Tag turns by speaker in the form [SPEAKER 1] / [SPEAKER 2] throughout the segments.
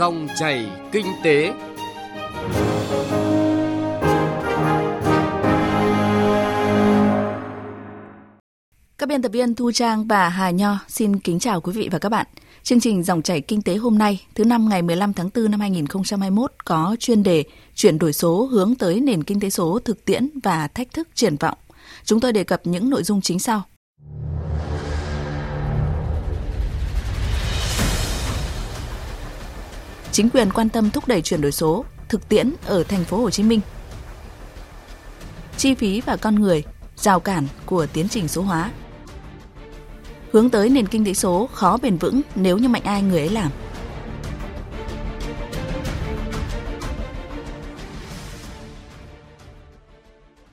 [SPEAKER 1] Dòng chảy kinh tế.
[SPEAKER 2] Các biên tập viên Thu Trang và Hà Nho xin kính chào quý vị và các bạn. Chương trình Dòng chảy kinh tế hôm nay, thứ năm ngày 15 tháng 4 năm 2021 có chuyên đề chuyển đổi số hướng tới nền kinh tế số thực tiễn và thách thức triển vọng. Chúng tôi đề cập những nội dung chính sau. Chính quyền quan tâm thúc đẩy chuyển đổi số, thực tiễn ở thành phố Hồ Chí Minh. Chi phí và con người, rào cản của tiến trình số hóa. Hướng tới nền kinh tế số khó bền vững nếu như mạnh ai người ấy làm.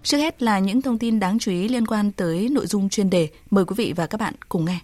[SPEAKER 2] Trước hết là những thông tin đáng chú ý liên quan tới nội dung chuyên đề. Mời quý vị và các bạn cùng nghe.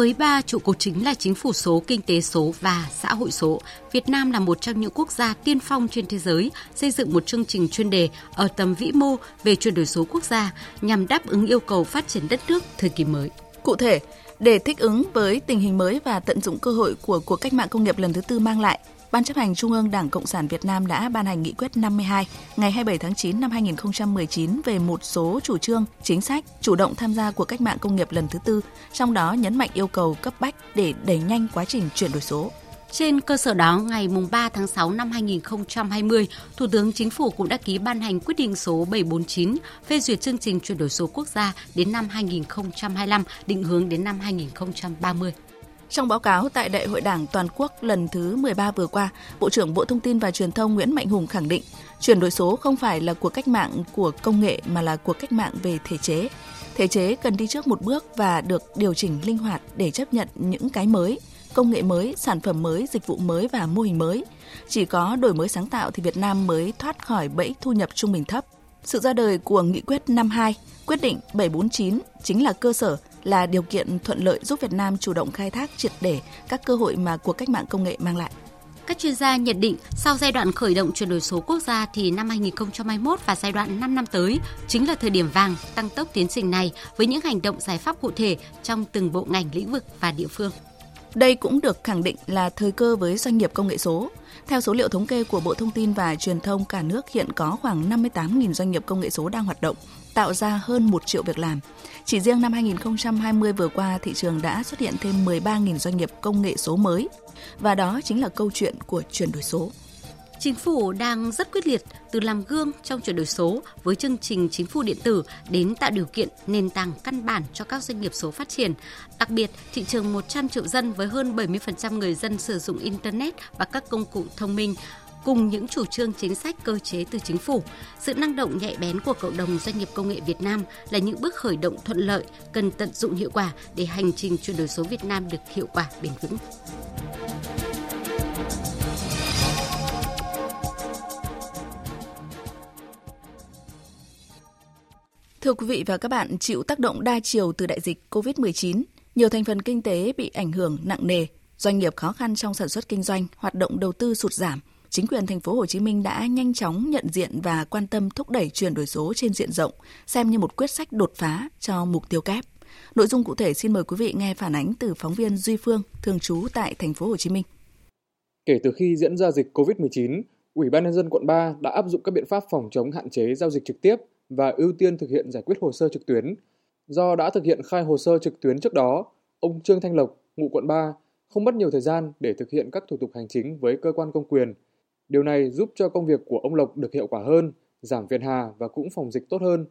[SPEAKER 3] Với ba trụ cột chính là chính phủ số, kinh tế số và xã hội số, Việt Nam là một trong những quốc gia tiên phong trên thế giới xây dựng một chương trình chuyên đề ở tầm vĩ mô về chuyển đổi số quốc gia nhằm đáp ứng yêu cầu phát triển đất nước thời kỳ mới.
[SPEAKER 2] Cụ thể, để thích ứng với tình hình mới và tận dụng cơ hội của cuộc cách mạng công nghiệp lần thứ tư mang lại, Ban chấp hành Trung ương Đảng Cộng sản Việt Nam đã ban hành nghị quyết 52 ngày 27 tháng 9 năm 2019 về một số chủ trương, chính sách chủ động tham gia cuộc cách mạng công nghiệp lần thứ tư, trong đó nhấn mạnh yêu cầu cấp bách để đẩy nhanh quá trình chuyển đổi số.
[SPEAKER 3] Trên cơ sở đó, ngày 3 tháng 6 năm 2020, Thủ tướng Chính phủ cũng đã ký ban hành quyết định số 749 phê duyệt chương trình chuyển đổi số quốc gia đến năm 2025, định hướng đến năm 2030.
[SPEAKER 2] Trong báo cáo tại Đại hội Đảng Toàn quốc lần thứ 13 vừa qua, Bộ trưởng Bộ Thông tin và Truyền thông Nguyễn Mạnh Hùng khẳng định, chuyển đổi số không phải là cuộc cách mạng của công nghệ mà là cuộc cách mạng về thể chế. Thể chế cần đi trước một bước và được điều chỉnh linh hoạt để chấp nhận những cái mới, công nghệ mới, sản phẩm mới, dịch vụ mới và mô hình mới. Chỉ có đổi mới sáng tạo thì Việt Nam mới thoát khỏi bẫy thu nhập trung bình thấp. Sự ra đời của Nghị quyết 52, quyết định 749 chính là cơ sở là điều kiện thuận lợi giúp Việt Nam chủ động khai thác triệt để các cơ hội mà cuộc cách mạng công nghệ mang lại.
[SPEAKER 3] Các chuyên gia nhận định sau giai đoạn khởi động chuyển đổi số quốc gia thì năm 2021 và giai đoạn 5 năm tới chính là thời điểm vàng tăng tốc tiến trình này với những hành động giải pháp cụ thể trong từng bộ ngành lĩnh vực và địa phương.
[SPEAKER 2] Đây cũng được khẳng định là thời cơ với doanh nghiệp công nghệ số. Theo số liệu thống kê của Bộ Thông tin và Truyền thông, cả nước hiện có khoảng 58.000 doanh nghiệp công nghệ số đang hoạt động, tạo ra hơn 1 triệu việc làm. Chỉ riêng năm 2020 vừa qua, thị trường đã xuất hiện thêm 13.000 doanh nghiệp công nghệ số mới. Và đó chính là câu chuyện của chuyển đổi số.
[SPEAKER 3] Chính phủ đang rất quyết liệt từ làm gương trong chuyển đổi số với chương trình chính phủ điện tử đến tạo điều kiện nền tảng căn bản cho các doanh nghiệp số phát triển. Đặc biệt, thị trường 100 triệu dân với hơn 70% người dân sử dụng Internet và các công cụ thông minh cùng những chủ trương chính sách cơ chế từ chính phủ, sự năng động nhạy bén của cộng đồng doanh nghiệp công nghệ Việt Nam là những bước khởi động thuận lợi cần tận dụng hiệu quả để hành trình chuyển đổi số Việt Nam được hiệu quả bền vững.
[SPEAKER 2] Thưa quý vị và các bạn, chịu tác động đa chiều từ đại dịch COVID-19, nhiều thành phần kinh tế bị ảnh hưởng nặng nề, doanh nghiệp khó khăn trong sản xuất kinh doanh, hoạt động đầu tư sụt giảm. Chính quyền thành phố Hồ Chí Minh đã nhanh chóng nhận diện và quan tâm thúc đẩy chuyển đổi số trên diện rộng, xem như một quyết sách đột phá cho mục tiêu kép. Nội dung cụ thể xin mời quý vị nghe phản ánh từ phóng viên Duy Phương, thường trú tại thành phố Hồ Chí Minh.
[SPEAKER 4] Kể từ khi diễn ra dịch COVID-19, Ủy ban nhân dân quận 3 đã áp dụng các biện pháp phòng chống hạn chế giao dịch trực tiếp và ưu tiên thực hiện giải quyết hồ sơ trực tuyến. Do đã thực hiện khai hồ sơ trực tuyến trước đó, ông Trương Thanh Lộc, ngụ quận 3, không mất nhiều thời gian để thực hiện các thủ tục hành chính với cơ quan công quyền. Điều này giúp cho công việc của ông Lộc được hiệu quả hơn, giảm phiền hà và cũng phòng dịch tốt hơn.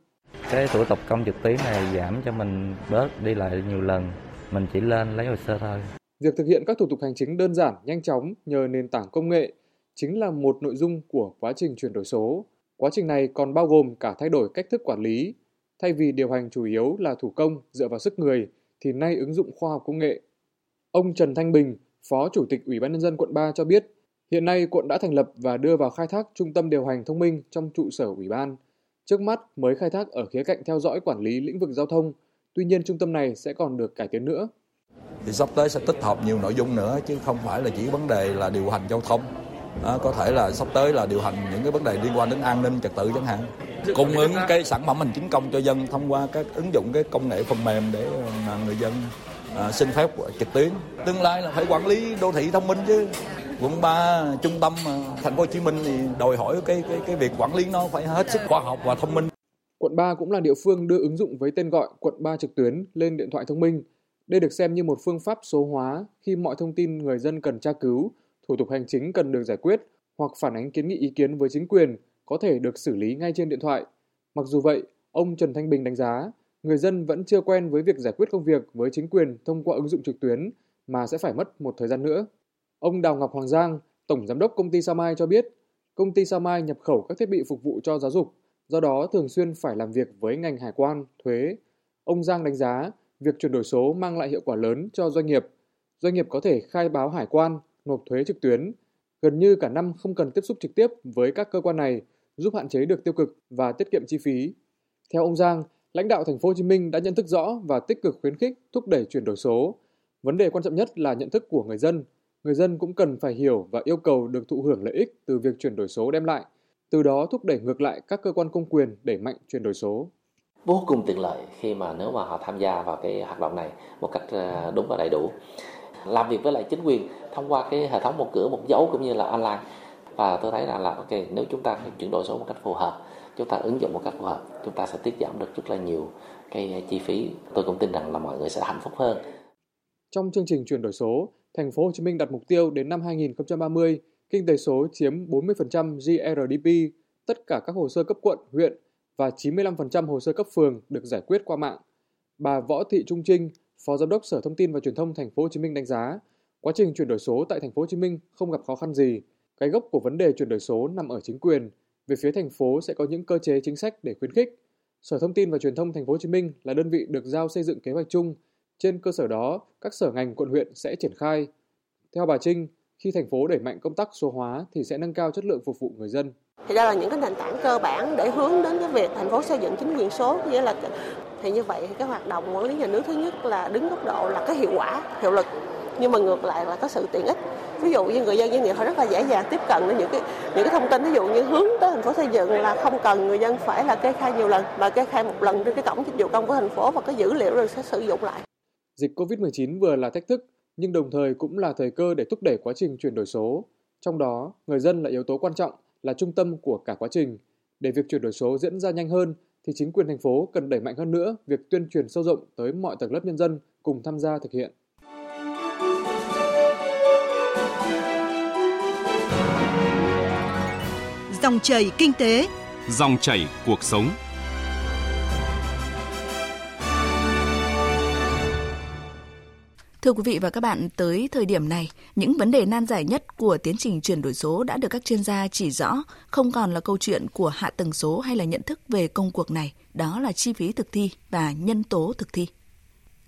[SPEAKER 5] Cái thủ tục công trực tuyến này giảm cho mình bớt đi lại nhiều lần, mình chỉ lên lấy hồ sơ thôi.
[SPEAKER 4] Việc thực hiện các thủ tục hành chính đơn giản, nhanh chóng nhờ nền tảng công nghệ chính là một nội dung của quá trình chuyển đổi số. Quá trình này còn bao gồm cả thay đổi cách thức quản lý. Thay vì điều hành chủ yếu là thủ công dựa vào sức người, thì nay ứng dụng khoa học công nghệ. Ông Trần Thanh Bình, Phó Chủ tịch Ủy ban nhân dân quận 3 cho biết, hiện nay quận đã thành lập và đưa vào khai thác trung tâm điều hành thông minh trong trụ sở ủy ban. Trước mắt mới khai thác ở khía cạnh theo dõi quản lý lĩnh vực giao thông, tuy nhiên trung tâm này sẽ còn được cải tiến nữa.
[SPEAKER 6] Thì sắp tới sẽ tích hợp nhiều nội dung nữa chứ không phải là chỉ vấn đề là điều hành giao thông à, có thể là sắp tới là điều hành những cái vấn đề liên quan đến an ninh trật tự chẳng hạn cung ứng cái sản phẩm hành chính công cho dân thông qua các ứng dụng cái công nghệ phần mềm để ờ, mà người dân à, xin phép trực tuyến. Tương lai là phải quản lý đô thị thông minh chứ. Quận 3 trung tâm ờ, thành phố Hồ Chí Minh thì đòi hỏi cái cái cái việc quản lý nó phải hết sức khoa học và thông minh.
[SPEAKER 4] Quận 3 cũng là địa phương đưa ứng dụng với tên gọi Quận 3 trực tuyến lên điện thoại thông minh. Đây được xem như một phương pháp số hóa khi mọi thông tin người dân cần tra cứu, thủ tục hành chính cần được giải quyết hoặc phản ánh kiến nghị ý kiến với chính quyền có thể được xử lý ngay trên điện thoại. Mặc dù vậy, ông Trần Thanh Bình đánh giá người dân vẫn chưa quen với việc giải quyết công việc với chính quyền thông qua ứng dụng trực tuyến mà sẽ phải mất một thời gian nữa. Ông Đào Ngọc Hoàng Giang, Tổng Giám đốc công ty Sao Mai cho biết, công ty Sao Mai nhập khẩu các thiết bị phục vụ cho giáo dục, do đó thường xuyên phải làm việc với ngành hải quan, thuế. Ông Giang đánh giá việc chuyển đổi số mang lại hiệu quả lớn cho doanh nghiệp. Doanh nghiệp có thể khai báo hải quan, nộp thuế trực tuyến, gần như cả năm không cần tiếp xúc trực tiếp với các cơ quan này, giúp hạn chế được tiêu cực và tiết kiệm chi phí. Theo ông Giang, lãnh đạo thành phố Hồ Chí Minh đã nhận thức rõ và tích cực khuyến khích thúc đẩy chuyển đổi số. Vấn đề quan trọng nhất là nhận thức của người dân. Người dân cũng cần phải hiểu và yêu cầu được thụ hưởng lợi ích từ việc chuyển đổi số đem lại, từ đó thúc đẩy ngược lại các cơ quan công quyền đẩy mạnh chuyển đổi số.
[SPEAKER 7] Vô cùng tiện lợi khi mà nếu mà họ tham gia vào cái hoạt động này một cách ờ, đúng và đầy đủ. Làm việc với lại chính quyền thông qua cái hệ thống một cửa một dấu cũng như là online. Và tôi thấy rằng là ok nếu chúng ta chuyển đổi số một cách phù hợp chúng ta ứng dụng một cách phù hợp chúng ta sẽ tiết giảm được rất là nhiều cái chi phí. Tôi cũng tin rằng là mọi người sẽ hạnh phúc hơn.
[SPEAKER 4] Trong chương trình chuyển đổi số thành phố Hồ Chí Minh đặt mục tiêu đến năm 2030 kinh tế số chiếm 40% GRDP tất cả các hồ sơ cấp quận huyện và 95% hồ sơ cấp phường được giải quyết qua mạng. Bà Võ Thị Trung Trinh, Phó Giám đốc Sở Thông tin và Truyền thông Thành phố Hồ Chí Minh đánh giá, quá trình chuyển đổi số tại Thành phố Hồ Chí Minh không gặp khó khăn gì. Cái gốc của vấn đề chuyển đổi số nằm ở chính quyền. Về phía thành phố sẽ có những cơ chế chính sách để khuyến khích. Sở Thông tin và Truyền thông Thành phố Hồ Chí Minh là đơn vị được giao xây dựng kế hoạch chung. Trên cơ sở đó, các sở ngành quận huyện sẽ triển khai. Theo bà Trinh, khi thành phố đẩy mạnh công tác số hóa thì sẽ nâng cao chất lượng phục vụ người dân.
[SPEAKER 8] Thì đó là những cái nền tảng cơ bản để hướng đến cái việc thành phố xây dựng chính quyền số nghĩa là thì như vậy cái hoạt động quản lý nhà nước thứ nhất là đứng góc độ là cái hiệu quả hiệu lực nhưng mà ngược lại là có sự tiện ích. Ví dụ như người dân doanh nghiệp họ rất là dễ dàng tiếp cận đến những cái những cái thông tin ví dụ như hướng tới thành phố xây dựng là không cần người dân phải là kê khai nhiều lần mà kê khai một lần trên cái cổng dịch vụ công của thành phố và cái dữ liệu rồi sẽ sử dụng lại
[SPEAKER 4] dịch Covid-19 vừa là thách thức nhưng đồng thời cũng là thời cơ để thúc đẩy quá trình chuyển đổi số. Trong đó, người dân là yếu tố quan trọng là trung tâm của cả quá trình. Để việc chuyển đổi số diễn ra nhanh hơn thì chính quyền thành phố cần đẩy mạnh hơn nữa việc tuyên truyền sâu rộng tới mọi tầng lớp nhân dân cùng tham gia thực hiện.
[SPEAKER 9] Dòng chảy kinh tế,
[SPEAKER 1] dòng chảy cuộc sống.
[SPEAKER 2] Thưa quý vị và các bạn, tới thời điểm này, những vấn đề nan giải nhất của tiến trình chuyển đổi số đã được các chuyên gia chỉ rõ, không còn là câu chuyện của hạ tầng số hay là nhận thức về công cuộc này, đó là chi phí thực thi và nhân tố thực thi.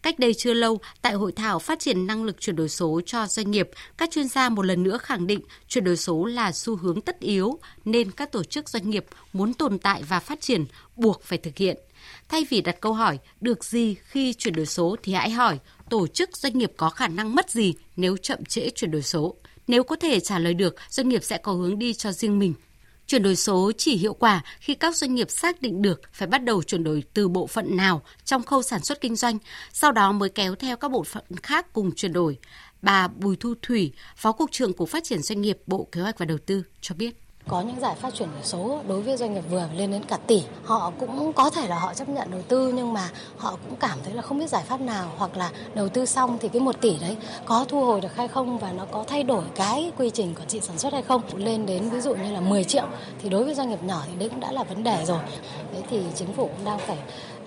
[SPEAKER 3] Cách đây chưa lâu, tại hội thảo phát triển năng lực chuyển đổi số cho doanh nghiệp, các chuyên gia một lần nữa khẳng định chuyển đổi số là xu hướng tất yếu nên các tổ chức doanh nghiệp muốn tồn tại và phát triển buộc phải thực hiện. Thay vì đặt câu hỏi được gì khi chuyển đổi số thì hãy hỏi tổ chức doanh nghiệp có khả năng mất gì nếu chậm trễ chuyển đổi số. Nếu có thể trả lời được, doanh nghiệp sẽ có hướng đi cho riêng mình. Chuyển đổi số chỉ hiệu quả khi các doanh nghiệp xác định được phải bắt đầu chuyển đổi từ bộ phận nào trong khâu sản xuất kinh doanh, sau đó mới kéo theo các bộ phận khác cùng chuyển đổi. Bà Bùi Thu Thủy, Phó Cục trưởng Cục Phát triển Doanh nghiệp Bộ Kế hoạch và Đầu tư cho biết
[SPEAKER 10] có những giải pháp chuyển đổi số đối với doanh nghiệp vừa lên đến cả tỷ. Họ cũng có thể là họ chấp nhận đầu tư, nhưng mà họ cũng cảm thấy là không biết giải pháp nào, hoặc là đầu tư xong thì cái một tỷ đấy có thu hồi được hay không và nó có thay đổi cái quy trình quản trị sản xuất hay không. Lên đến ví dụ như là 10 triệu thì đối với doanh nghiệp nhỏ thì đấy cũng đã là vấn đề rồi. Đấy thì chính phủ cũng đang phải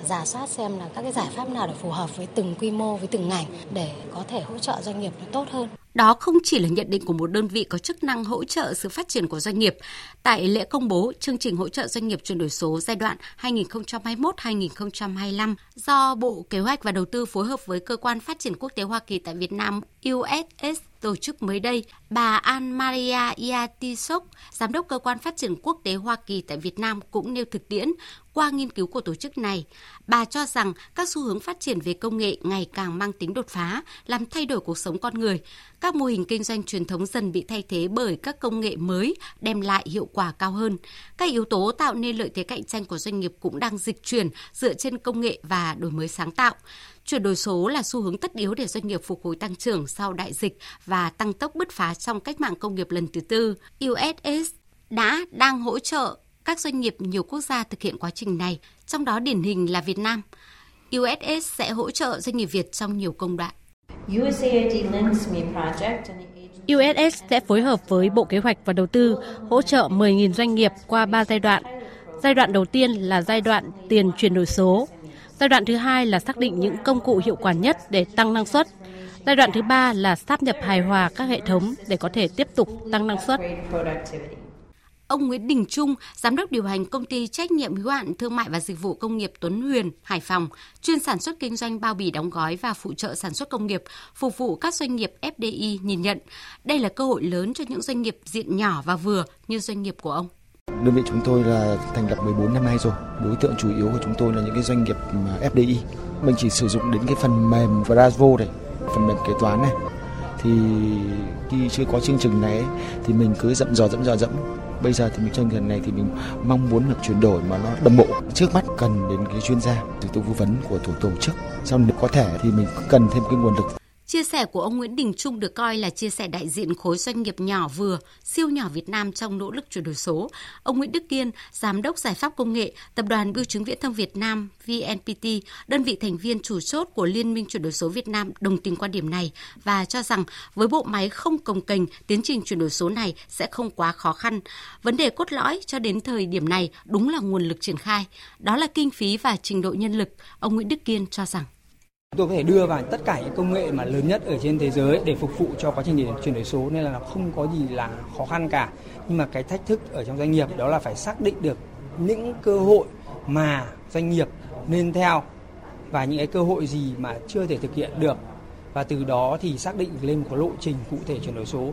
[SPEAKER 10] giả soát xem là các cái giải pháp nào để phù hợp với từng quy mô, với từng ngành để có thể hỗ trợ doanh nghiệp nó tốt hơn
[SPEAKER 3] đó không chỉ là nhận định của một đơn vị có chức năng hỗ trợ sự phát triển của doanh nghiệp. Tại lễ công bố chương trình hỗ trợ doanh nghiệp chuyển đổi số giai đoạn 2021-2025 do Bộ Kế hoạch và Đầu tư phối hợp với Cơ quan Phát triển Quốc tế Hoa Kỳ tại Việt Nam USS tổ chức mới đây, bà An Maria Iatisok, Giám đốc Cơ quan Phát triển Quốc tế Hoa Kỳ tại Việt Nam cũng nêu thực tiễn qua nghiên cứu của tổ chức này. Bà cho rằng các xu hướng phát triển về công nghệ ngày càng mang tính đột phá, làm thay đổi cuộc sống con người. Các mô hình kinh doanh truyền thống dần bị thay thế bởi các công nghệ mới đem lại hiệu quả cao hơn. Các yếu tố tạo nên lợi thế cạnh tranh của doanh nghiệp cũng đang dịch chuyển dựa trên công nghệ và đổi mới sáng tạo. Chuyển đổi số là xu hướng tất yếu để doanh nghiệp phục hồi tăng trưởng sau đại dịch và tăng tốc bứt phá trong cách mạng công nghiệp lần thứ tư. USS đã đang hỗ trợ các doanh nghiệp nhiều quốc gia thực hiện quá trình này, trong đó điển hình là Việt Nam. USS sẽ hỗ trợ doanh nghiệp Việt trong nhiều công đoạn.
[SPEAKER 11] USS sẽ phối hợp với Bộ Kế hoạch và Đầu tư hỗ trợ 10.000 doanh nghiệp qua 3 giai đoạn. Giai đoạn đầu tiên là giai đoạn tiền chuyển đổi số. Giai đoạn thứ hai là xác định những công cụ hiệu quả nhất để tăng năng suất. Giai đoạn thứ ba là sáp nhập hài hòa các hệ thống để có thể tiếp tục tăng năng suất.
[SPEAKER 3] Ông Nguyễn Đình Trung, giám đốc điều hành công ty trách nhiệm hữu hạn thương mại và dịch vụ công nghiệp Tuấn Huyền, Hải Phòng, chuyên sản xuất kinh doanh bao bì đóng gói và phụ trợ sản xuất công nghiệp, phục vụ các doanh nghiệp FDI nhìn nhận đây là cơ hội lớn cho những doanh nghiệp diện nhỏ và vừa như doanh nghiệp của ông.
[SPEAKER 12] Đơn vị chúng tôi là thành lập 14 năm nay rồi. Đối tượng chủ yếu của chúng tôi là những cái doanh nghiệp FDI. Mình chỉ sử dụng đến cái phần mềm Bravo này, phần mềm kế toán này. Thì khi chưa có chương trình này thì mình cứ dậm dò dậm dò dẫm bây giờ thì mình trong gần này thì mình mong muốn được chuyển đổi mà nó đồng bộ. Trước mắt cần đến cái chuyên gia, từ tư vấn của thủ tổ chức. Sau nếu có thể thì mình cần thêm cái nguồn lực.
[SPEAKER 3] Chia sẻ của ông Nguyễn Đình Trung được coi là chia sẻ đại diện khối doanh nghiệp nhỏ vừa, siêu nhỏ Việt Nam trong nỗ lực chuyển đổi số. Ông Nguyễn Đức Kiên, Giám đốc Giải pháp Công nghệ, Tập đoàn Bưu chứng Viễn thông Việt Nam VNPT, đơn vị thành viên chủ chốt của Liên minh chuyển đổi số Việt Nam đồng tình quan điểm này và cho rằng với bộ máy không cồng kềnh, tiến trình chuyển đổi số này sẽ không quá khó khăn. Vấn đề cốt lõi cho đến thời điểm này đúng là nguồn lực triển khai, đó là kinh phí và trình độ nhân lực, ông Nguyễn Đức Kiên cho rằng.
[SPEAKER 13] Tôi có thể đưa vào tất cả những công nghệ mà lớn nhất ở trên thế giới để phục vụ cho quá trình chuyển đổi số, nên là nó không có gì là khó khăn cả. Nhưng mà cái thách thức ở trong doanh nghiệp đó là phải xác định được những cơ hội mà doanh nghiệp nên theo và những cái cơ hội gì mà chưa thể thực hiện được. Và từ đó thì xác định lên một cái lộ trình cụ thể chuyển đổi số.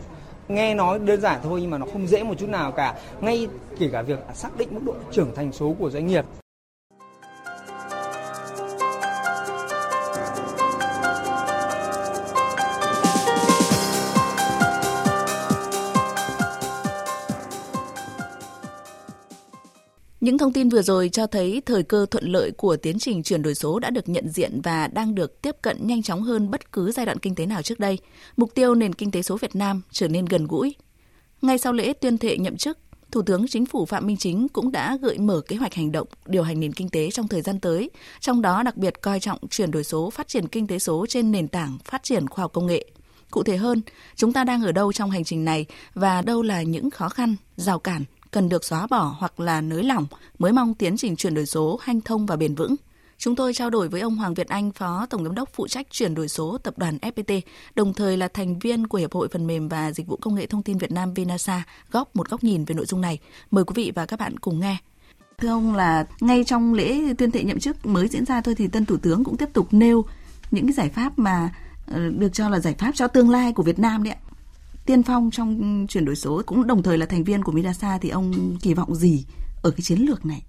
[SPEAKER 13] Nghe nói đơn giản thôi nhưng mà nó không dễ một chút nào cả. Ngay kể cả việc xác định mức độ trưởng thành số của doanh nghiệp
[SPEAKER 2] Những thông tin vừa rồi cho thấy thời cơ thuận lợi của tiến trình chuyển đổi số đã được nhận diện và đang được tiếp cận nhanh chóng hơn bất cứ giai đoạn kinh tế nào trước đây. Mục tiêu nền kinh tế số Việt Nam trở nên gần gũi. Ngay sau lễ tuyên thệ nhậm chức, Thủ tướng Chính phủ Phạm Minh Chính cũng đã gợi mở kế hoạch hành động điều hành nền kinh tế trong thời gian tới, trong đó đặc biệt coi trọng chuyển đổi số, phát triển kinh tế số trên nền tảng phát triển khoa học công nghệ. Cụ thể hơn, chúng ta đang ở đâu trong hành trình này và đâu là những khó khăn, rào cản cần được xóa bỏ hoặc là nới lỏng mới mong tiến trình chuyển đổi số hanh thông và bền vững. Chúng tôi trao đổi với ông Hoàng Việt Anh, Phó Tổng Giám đốc phụ trách chuyển đổi số tập đoàn FPT, đồng thời là thành viên của Hiệp hội Phần mềm và Dịch vụ Công nghệ Thông tin Việt Nam Vinasa, góp một góc nhìn về nội dung này. Mời quý vị và các bạn cùng nghe. Thưa ông là ngay trong lễ tuyên thệ nhậm chức mới diễn ra thôi thì tân thủ tướng cũng tiếp tục nêu những cái giải pháp mà ờ, được cho là giải pháp cho tương lai của Việt Nam đấy ạ tiên phong trong chuyển đổi số cũng đồng thời là thành viên của Midasa thì ông kỳ vọng gì ở cái chiến lược này?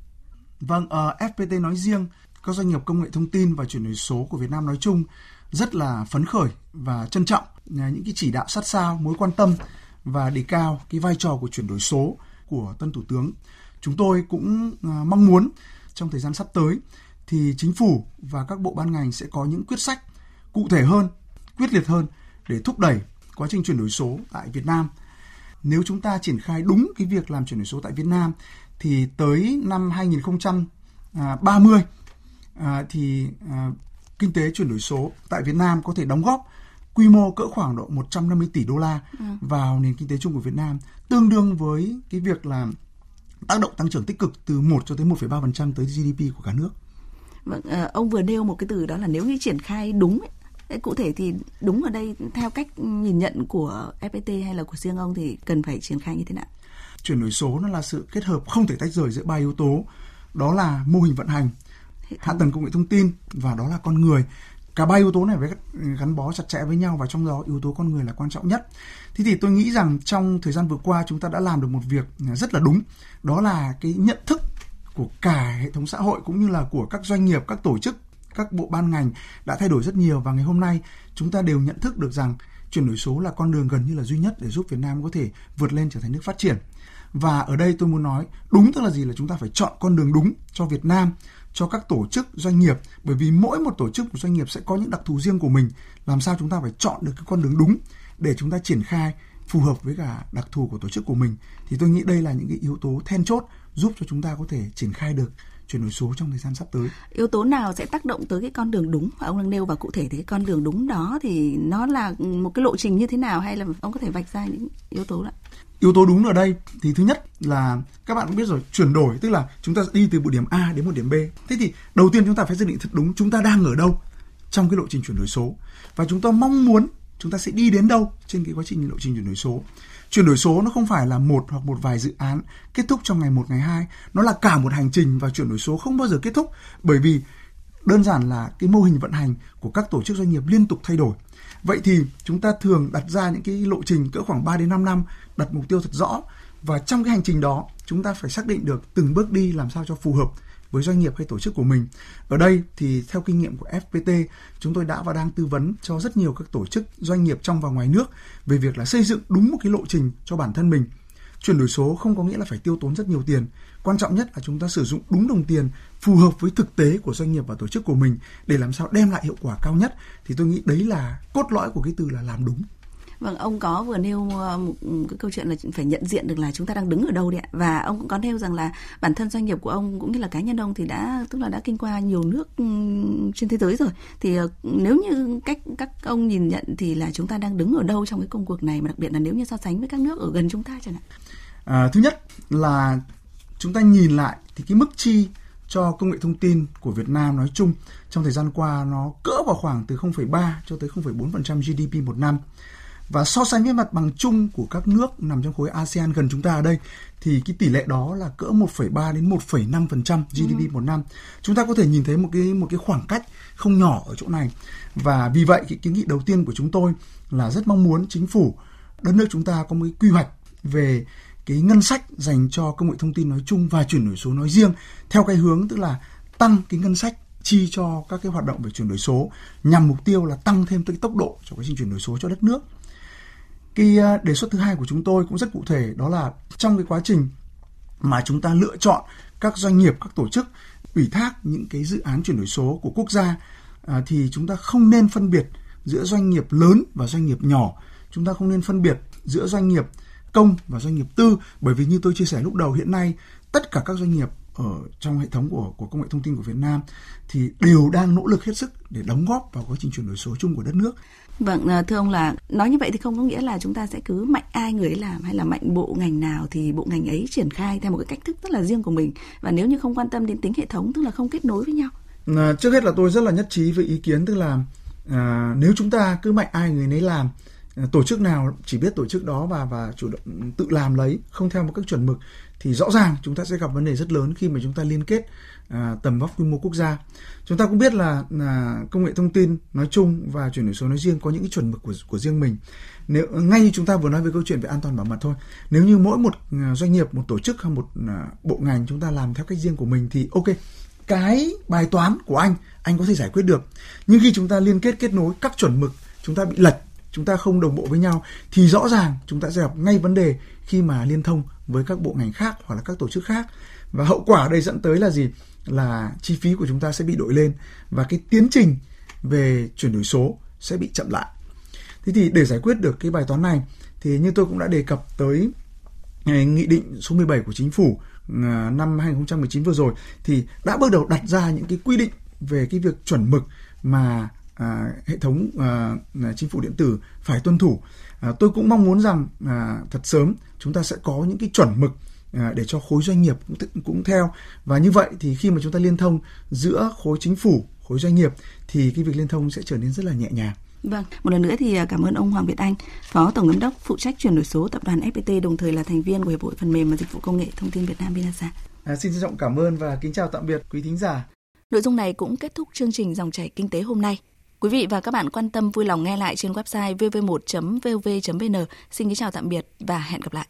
[SPEAKER 14] Vâng, ờ, uh, FPT nói riêng, các doanh nghiệp công nghệ thông tin và chuyển đổi số của Việt Nam nói chung rất là phấn khởi và trân trọng những cái chỉ đạo sát sao, mối quan tâm và đề cao cái vai trò của chuyển đổi số của tân thủ tướng. Chúng tôi cũng ờ, mong muốn trong thời gian sắp tới thì chính phủ và các bộ ban ngành sẽ có những quyết sách cụ thể hơn, quyết liệt hơn để thúc đẩy quá trình chuyển đổi số tại Việt Nam. Nếu chúng ta triển khai đúng cái việc làm chuyển đổi số tại Việt Nam thì tới năm 2030 à, thì à, kinh tế chuyển đổi số tại Việt Nam có thể đóng góp quy mô cỡ khoảng độ 150 tỷ đô la ừ. vào nền kinh tế chung của Việt Nam, tương đương với cái việc là tác động tăng trưởng tích cực từ 1 cho tới 1,3% tới GDP của cả nước.
[SPEAKER 2] Vâng, à, ông vừa nêu một cái từ đó là nếu như triển khai đúng ấy, cụ thể thì đúng ở đây theo cách nhìn nhận của FPT hay là của riêng ông thì cần phải triển khai như thế nào?
[SPEAKER 14] Chuyển đổi số nó là sự kết hợp không thể tách rời giữa ba yếu tố. Đó là mô hình vận hành, hạ tầng công nghệ thông tin và đó là con người. Cả ba yếu tố này phải gắn bó chặt chẽ với nhau và trong đó yếu tố con người là quan trọng nhất. Thế thì tôi nghĩ rằng trong thời gian vừa qua chúng ta đã làm được một việc rất là đúng. Đó là cái nhận thức của cả hệ thống xã hội cũng như là của các doanh nghiệp, các tổ chức các bộ ban ngành đã thay đổi rất nhiều và ngày hôm nay chúng ta đều nhận thức được rằng chuyển đổi số là con đường gần như là duy nhất để giúp Việt Nam có thể vượt lên trở thành nước phát triển. Và ở đây tôi muốn nói, đúng tức là gì là chúng ta phải chọn con đường đúng cho Việt Nam, cho các tổ chức doanh nghiệp, bởi vì mỗi một tổ chức, một doanh nghiệp sẽ có những đặc thù riêng của mình làm sao chúng ta phải chọn được cái con đường đúng để chúng ta triển khai phù hợp với cả đặc thù của tổ chức của mình thì tôi nghĩ đây là những cái yếu tố then chốt giúp cho chúng ta có thể triển khai được chuyển đổi số trong thời gian sắp tới.
[SPEAKER 2] Yếu tố nào sẽ tác động tới cái con đường đúng mà ông đang nêu và cụ thể thì cái con đường đúng đó thì nó là một cái lộ trình như thế nào hay là ông có thể vạch ra những yếu tố đó?
[SPEAKER 14] Yếu tố đúng ở đây thì thứ nhất là các bạn cũng biết rồi chuyển đổi tức là chúng ta đi từ một điểm A đến một điểm B. Thế thì đầu tiên chúng ta phải xác định thật đúng chúng ta đang ở đâu trong cái lộ trình chuyển đổi số và chúng ta mong muốn chúng ta sẽ đi đến đâu trên cái quá trình lộ trình chuyển đổi số. Chuyển đổi số nó không phải là một hoặc một vài dự án kết thúc trong ngày một, ngày hai. Nó là cả một hành trình và chuyển đổi số không bao giờ kết thúc, bởi vì đơn giản là cái mô hình vận hành của các tổ chức doanh nghiệp liên tục thay đổi. Vậy thì chúng ta thường đặt ra những cái lộ trình cỡ khoảng 3 đến 5 năm, đặt mục tiêu thật rõ và trong cái hành trình đó chúng ta phải xác định được từng bước đi làm sao cho phù hợp với doanh nghiệp hay tổ chức của mình. Ở đây thì theo kinh nghiệm của FPT, chúng tôi đã và đang tư vấn cho rất nhiều các tổ chức doanh nghiệp trong và ngoài nước về việc là xây dựng đúng một cái lộ trình cho bản thân mình. Chuyển đổi số không có nghĩa là phải tiêu tốn rất nhiều tiền. Quan trọng nhất là chúng ta sử dụng đúng đồng tiền phù hợp với thực tế của doanh nghiệp và tổ chức của mình để làm sao đem lại hiệu quả cao nhất. Thì tôi nghĩ đấy là cốt lõi của cái từ là làm đúng.
[SPEAKER 2] Vâng, ông có vừa nêu ờ, một ừ, cái câu chuyện là phải nhận diện được là chúng ta đang đứng ở đâu đấy ạ. Và ông cũng có nêu rằng là bản thân doanh nghiệp của ông cũng như là cá nhân ông thì đã tức là đã kinh qua nhiều nước ừ, trên thế giới rồi. Thì ờ, nếu như cách các ông nhìn nhận thì là chúng ta đang đứng ở đâu trong cái công cuộc này mà đặc biệt là nếu như so sánh với các nước ở gần chúng ta chẳng hạn.
[SPEAKER 14] À, thứ nhất là chúng ta nhìn lại thì cái mức chi cho công nghệ thông tin của Việt Nam nói chung trong thời gian qua nó cỡ vào khoảng từ 0,3 cho tới 0,4% GDP một năm và so sánh với mặt bằng chung của các nước nằm trong khối ASEAN gần chúng ta ở đây thì cái tỷ lệ đó là cỡ 1,3 đến 1,5% GDP ừ. một năm. Chúng ta có thể nhìn thấy một cái một cái khoảng cách không nhỏ ở chỗ này. Và vì vậy cái kiến nghị đầu tiên của chúng tôi là rất mong muốn chính phủ đất nước chúng ta có một cái quy hoạch về cái ngân sách dành cho công nghệ thông tin nói chung và chuyển đổi số nói riêng theo cái hướng tức là tăng cái ngân sách chi cho các cái hoạt động về chuyển đổi số nhằm mục tiêu là tăng thêm cái tốc độ cho quá trình chuyển đổi số cho đất nước cái ờ, đề xuất thứ hai của chúng tôi cũng rất cụ thể đó là trong cái quá trình mà chúng ta lựa chọn các doanh nghiệp các tổ chức ủy thác những cái dự án chuyển đổi số của quốc gia à, thì chúng ta không nên phân biệt giữa doanh nghiệp lớn và doanh nghiệp nhỏ. Chúng ta không nên phân biệt giữa doanh nghiệp công và doanh nghiệp tư bởi vì như tôi chia sẻ lúc đầu hiện nay tất cả các doanh nghiệp ở trong hệ thống của của công nghệ thông tin của Việt Nam thì đều đang nỗ lực hết sức để đóng góp vào quá trình chuyển đổi số chung của đất nước.
[SPEAKER 2] Vâng, à, thưa ông là nói như vậy thì không có nghĩa là chúng ta sẽ cứ mạnh ai người ấy làm hay là mạnh bộ ngành nào thì bộ ngành ấy triển khai theo một cái cách thức rất là riêng của mình và nếu như không quan tâm đến tính hệ thống tức là không kết nối với nhau.
[SPEAKER 14] À, trước hết là tôi rất là nhất trí với ý kiến tức là à, nếu chúng ta cứ mạnh ai người nấy làm à, tổ chức nào chỉ biết tổ chức đó và và chủ động tự làm lấy không theo một cách chuẩn mực thì rõ ràng chúng ta sẽ gặp vấn đề rất lớn khi mà chúng ta liên kết à, tầm vóc quy mô quốc gia. Chúng ta cũng biết là, là công nghệ thông tin nói chung và chuyển đổi số nói riêng có những cái chuẩn mực của của riêng mình. Nếu ngay như chúng ta vừa nói về câu chuyện về an toàn bảo mật thôi. Nếu như mỗi một à, doanh nghiệp, một tổ chức hay một à, bộ ngành chúng ta làm theo cách riêng của mình thì ok, cái bài toán của anh anh có thể giải quyết được. Nhưng khi chúng ta liên kết kết nối các chuẩn mực chúng ta bị lệch chúng ta không đồng bộ với nhau, thì rõ ràng chúng ta sẽ gặp ngay vấn đề khi mà liên thông với các bộ ngành khác hoặc là các tổ chức khác. Và hậu quả đây dẫn tới là gì? Là chi phí của chúng ta sẽ bị đội lên và cái tiến trình về chuyển đổi số sẽ bị chậm lại. Thế thì để giải quyết được cái bài toán này, thì như tôi cũng đã đề cập tới nghị định số 17 của chính phủ à, năm 2019 vừa rồi, thì đã bước đầu đặt ra những cái quy định về cái việc chuẩn mực mà à, hệ thống à, chính phủ điện tử phải tuân thủ. À, tôi cũng mong muốn rằng à, thật sớm chúng ta sẽ có những cái chuẩn mực à, để cho khối doanh nghiệp cũng, cũng theo và như vậy thì khi mà chúng ta liên thông giữa khối chính phủ khối doanh nghiệp thì cái việc liên thông sẽ trở nên rất là nhẹ nhàng.
[SPEAKER 2] Vâng, một lần nữa thì à, cảm ơn ông Hoàng Việt Anh, Phó Tổng Giám đốc phụ trách chuyển đổi số tập đoàn FPT, đồng thời là thành viên của Hiệp hội Phần mềm và Dịch vụ Công nghệ Thông tin Việt Nam Vinasa.
[SPEAKER 14] À, xin trân trọng cảm ơn và kính chào tạm biệt quý thính giả.
[SPEAKER 2] Nội dung này cũng kết thúc chương trình Dòng chảy Kinh tế hôm nay. Quý vị và các bạn quan tâm vui lòng nghe lại trên website vv1.vv.vn. Xin kính chào tạm biệt và hẹn gặp lại.